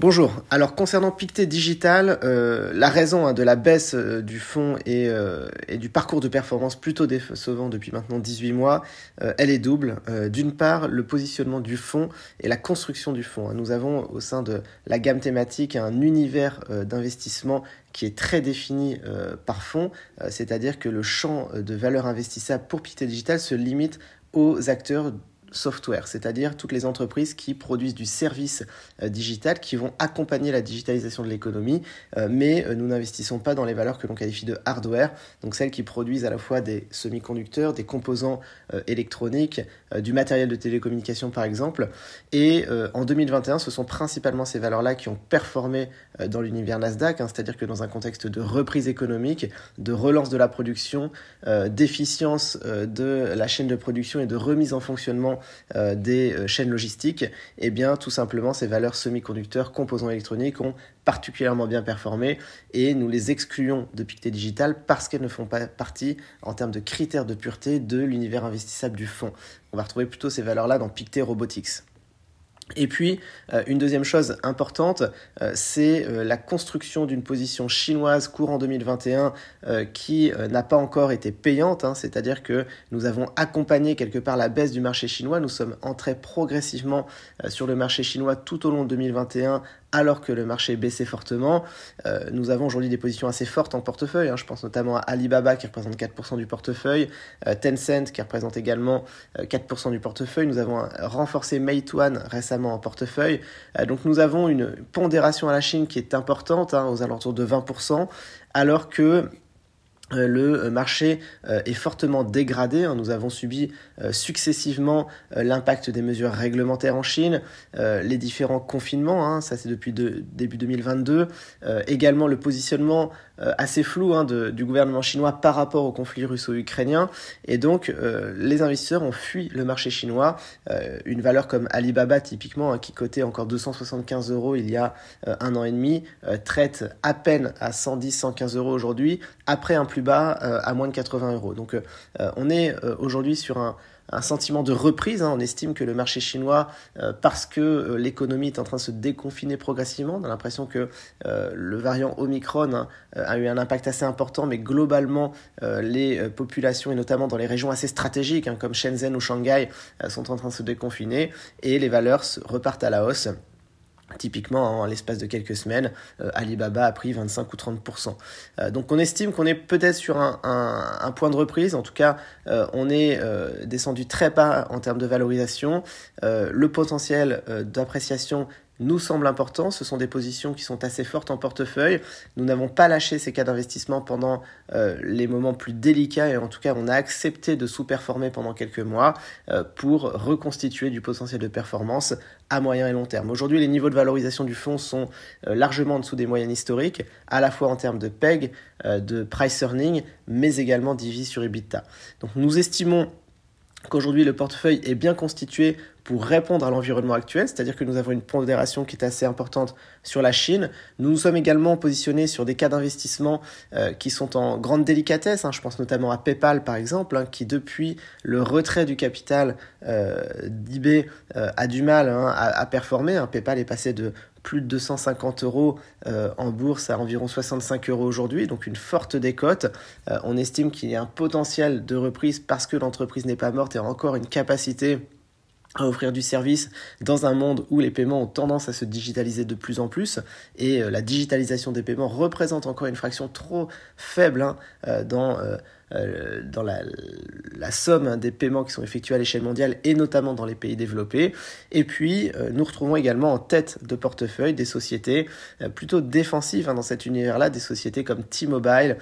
Bonjour. Alors concernant Pictet Digital, euh, la raison hein, de la baisse euh, du fonds et, euh, et, du parcours de performance plutôt décevant depuis maintenant 18 mois, elle est double. D'une part, le positionnement du fonds et la construction du fonds. Nous avons au sein de la gamme thématique un univers d'investissement qui est très défini par fonds, c'est-à-dire que le champ de valeur investissable pour Pictet Digital se limite aux acteurs software, c'est-à-dire toutes les entreprises qui produisent du service euh, digital, qui vont accompagner la digitalisation de l'économie, euh, mais euh, nous n'investissons pas dans les valeurs que l'on qualifie de hardware, donc celles qui produisent à la fois des semi-conducteurs, des composants électroniques, du matériel de télécommunication par exemple. Et en 2021, ce sont principalement ces valeurs-là qui ont performé dans l'univers Nasdaq, hein, c'est-à-dire que dans un contexte de reprise économique, de relance de la production, d'efficience de la chaîne de production et de remise en fonctionnement euh, des euh, chaînes logistiques, eh bien tout simplement ces valeurs semi-conducteurs, composants électroniques ont particulièrement bien performé et nous les excluons de Pictet Digital parce qu'elles ne font pas partie en termes de critères de pureté de l'univers investissable du fonds. On va retrouver plutôt ces valeurs-là dans Pictet Robotics. Et puis, euh, une deuxième chose importante, euh, c'est euh, la construction d'une position chinoise courant 2021 qui n'a pas encore été payante, hein. c'est-à-dire que nous avons accompagné quelque part la baisse du marché chinois, nous sommes entrés progressivement sur le marché chinois tout au long de 2021 alors que le marché baissait fortement. Euh, nous avons aujourd'hui des positions assez fortes en portefeuille. Hein. Je pense notamment à Alibaba qui représente 4% du portefeuille, euh, Tencent qui représente également 4% euh, du portefeuille. Nous avons renforcé Meituan récemment en portefeuille. donc nous avons une pondération à la Chine qui est importante, hein, aux alentours de 20%, alors que euh, le marché euh, est fortement dégradé. Hein. Nous avons subi euh, successivement l'impact des mesures réglementaires en Chine, les différents confinements, hein. ça c'est depuis début 2022, également le positionnement assez flou hein, du gouvernement chinois par rapport au conflit russo-ukrainien. Et donc les investisseurs ont fui le marché chinois. Une valeur comme Alibaba typiquement, qui cotait encore 275 euros il y a un an et demi, traite à peine à 110-115 euros aujourd'hui, après un plus bas euh, à moins de 80 euros. Donc euh, euh, on est aujourd'hui sur un, sentiment de reprise. Hein. On estime que le marché chinois, parce que l'économie est en train de se déconfiner progressivement, on a l'impression que le variant Omicron hein, a eu un impact assez important, mais globalement, les populations, et notamment dans les régions assez stratégiques, hein, comme Shenzhen ou Shanghai, sont en train de se déconfiner, et les valeurs repartent à la hausse. Typiquement, en l'espace de quelques semaines, euh, Alibaba a pris 25 ou 30%. Euh, donc on estime qu'on est peut-être sur un, point de reprise. En tout cas, euh, on est descendu très bas en termes de valorisation. le potentiel d'appréciation nous semble important. Ce sont des positions qui sont assez fortes en portefeuille. Nous n'avons pas lâché ces cas d'investissement pendant euh, les moments plus délicats et en tout cas on a accepté de sous-performer pendant quelques mois euh, pour reconstituer du potentiel de performance à moyen et long terme. Aujourd'hui les niveaux de valorisation du fonds sont euh, largement en dessous des moyennes historiques, à la fois en termes de PEG, de price earning, mais également divis sur EBITDA. Donc nous estimons qu'aujourd'hui le portefeuille est bien constitué pour répondre à l'environnement actuel, c'est-à-dire que nous avons une pondération qui est assez importante sur la Chine. Nous nous sommes également positionnés sur des cas d'investissement euh, qui sont en grande délicatesse. Hein. Je pense notamment à PayPal par exemple, hein, qui depuis le retrait du capital euh, d'eBay euh, a du mal hein, à, à, performer. PayPal est passé de plus de 250 euros en bourse à environ 65 euros aujourd'hui, donc une forte décote. on estime qu'il y a un potentiel de reprise parce que l'entreprise n'est pas morte et a encore une capacité à offrir du service dans un monde où les paiements ont tendance à se digitaliser de plus en plus. Et euh, la digitalisation des paiements représente encore une fraction trop faible hein, euh, dans euh, dans la, la, somme des paiements qui sont effectués à l'échelle mondiale et notamment dans les pays développés. Et puis, euh, nous retrouvons également en tête de portefeuille des sociétés euh, plutôt défensives hein, dans cet univers-là, des sociétés comme T-Mobile,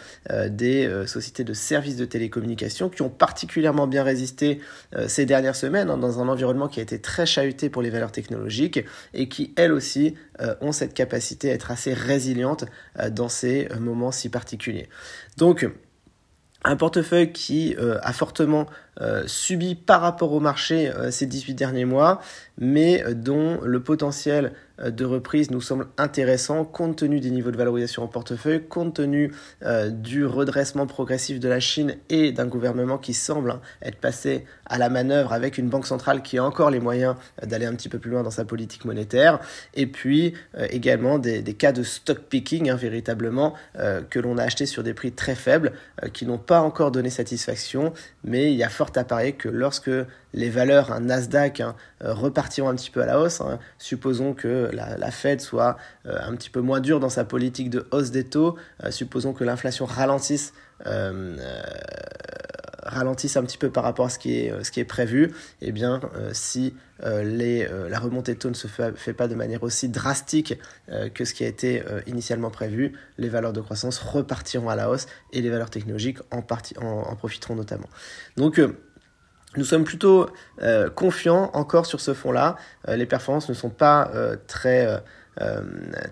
des sociétés de services de télécommunication qui ont particulièrement bien résisté ces dernières semaines hein, dans un environnement qui a été très chahuté pour les valeurs technologiques et qui, elles aussi, ont cette capacité à être assez résilientes dans ces moments si particuliers. Donc, un portefeuille qui euh, a fortement subi par rapport au marché ces 18 derniers mois, mais dont le potentiel euh, de reprise nous semble intéressant compte tenu des niveaux de valorisation en portefeuille, compte tenu euh, du redressement progressif de la Chine et d'un gouvernement qui semble hein, être passé à la manœuvre avec une banque centrale qui a encore les moyens euh, d'aller un petit peu plus loin dans sa politique monétaire, et puis également des, cas de stock picking hein, véritablement que l'on a acheté sur des prix très faibles qui n'ont pas encore donné satisfaction, mais il y a parier que lorsque les valeurs, un Nasdaq, hein, repartiront un petit peu à la hausse, supposons que la, Fed soit euh, un petit peu moins dure dans sa politique de hausse des taux, euh, supposons que l'inflation ralentisse euh, ralentisse un petit peu par rapport à ce qui est, ce qui est prévu, et eh bien, si les, la remontée de taux ne se fait, pas de manière aussi drastique que ce qui a été initialement prévu, les valeurs de croissance repartiront à la hausse et les valeurs technologiques en, en profiteront notamment. Donc, nous sommes plutôt euh, confiants encore sur ce fonds-là. Euh, les performances ne sont pas euh, très,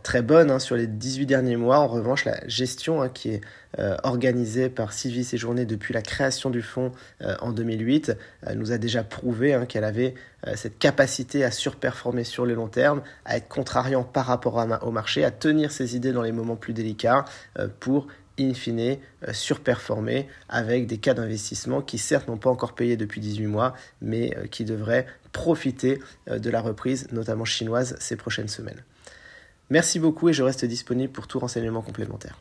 très bonnes hein, sur les 18 derniers mois. En revanche, la gestion hein, qui est organisée par Sylvie Séjourné depuis la création du fonds en 2008 nous a déjà prouvé hein, qu'elle avait cette capacité à surperformer sur le long terme, à être contrariant par rapport au marché, à tenir ses idées dans les moments plus délicats pour in fine, euh, surperformer avec des cas d'investissement qui certes n'ont pas encore payé depuis 18 mois, mais euh, qui devraient profiter euh, de la reprise, notamment chinoise, ces prochaines semaines. Merci beaucoup et je reste disponible pour tout renseignement complémentaire.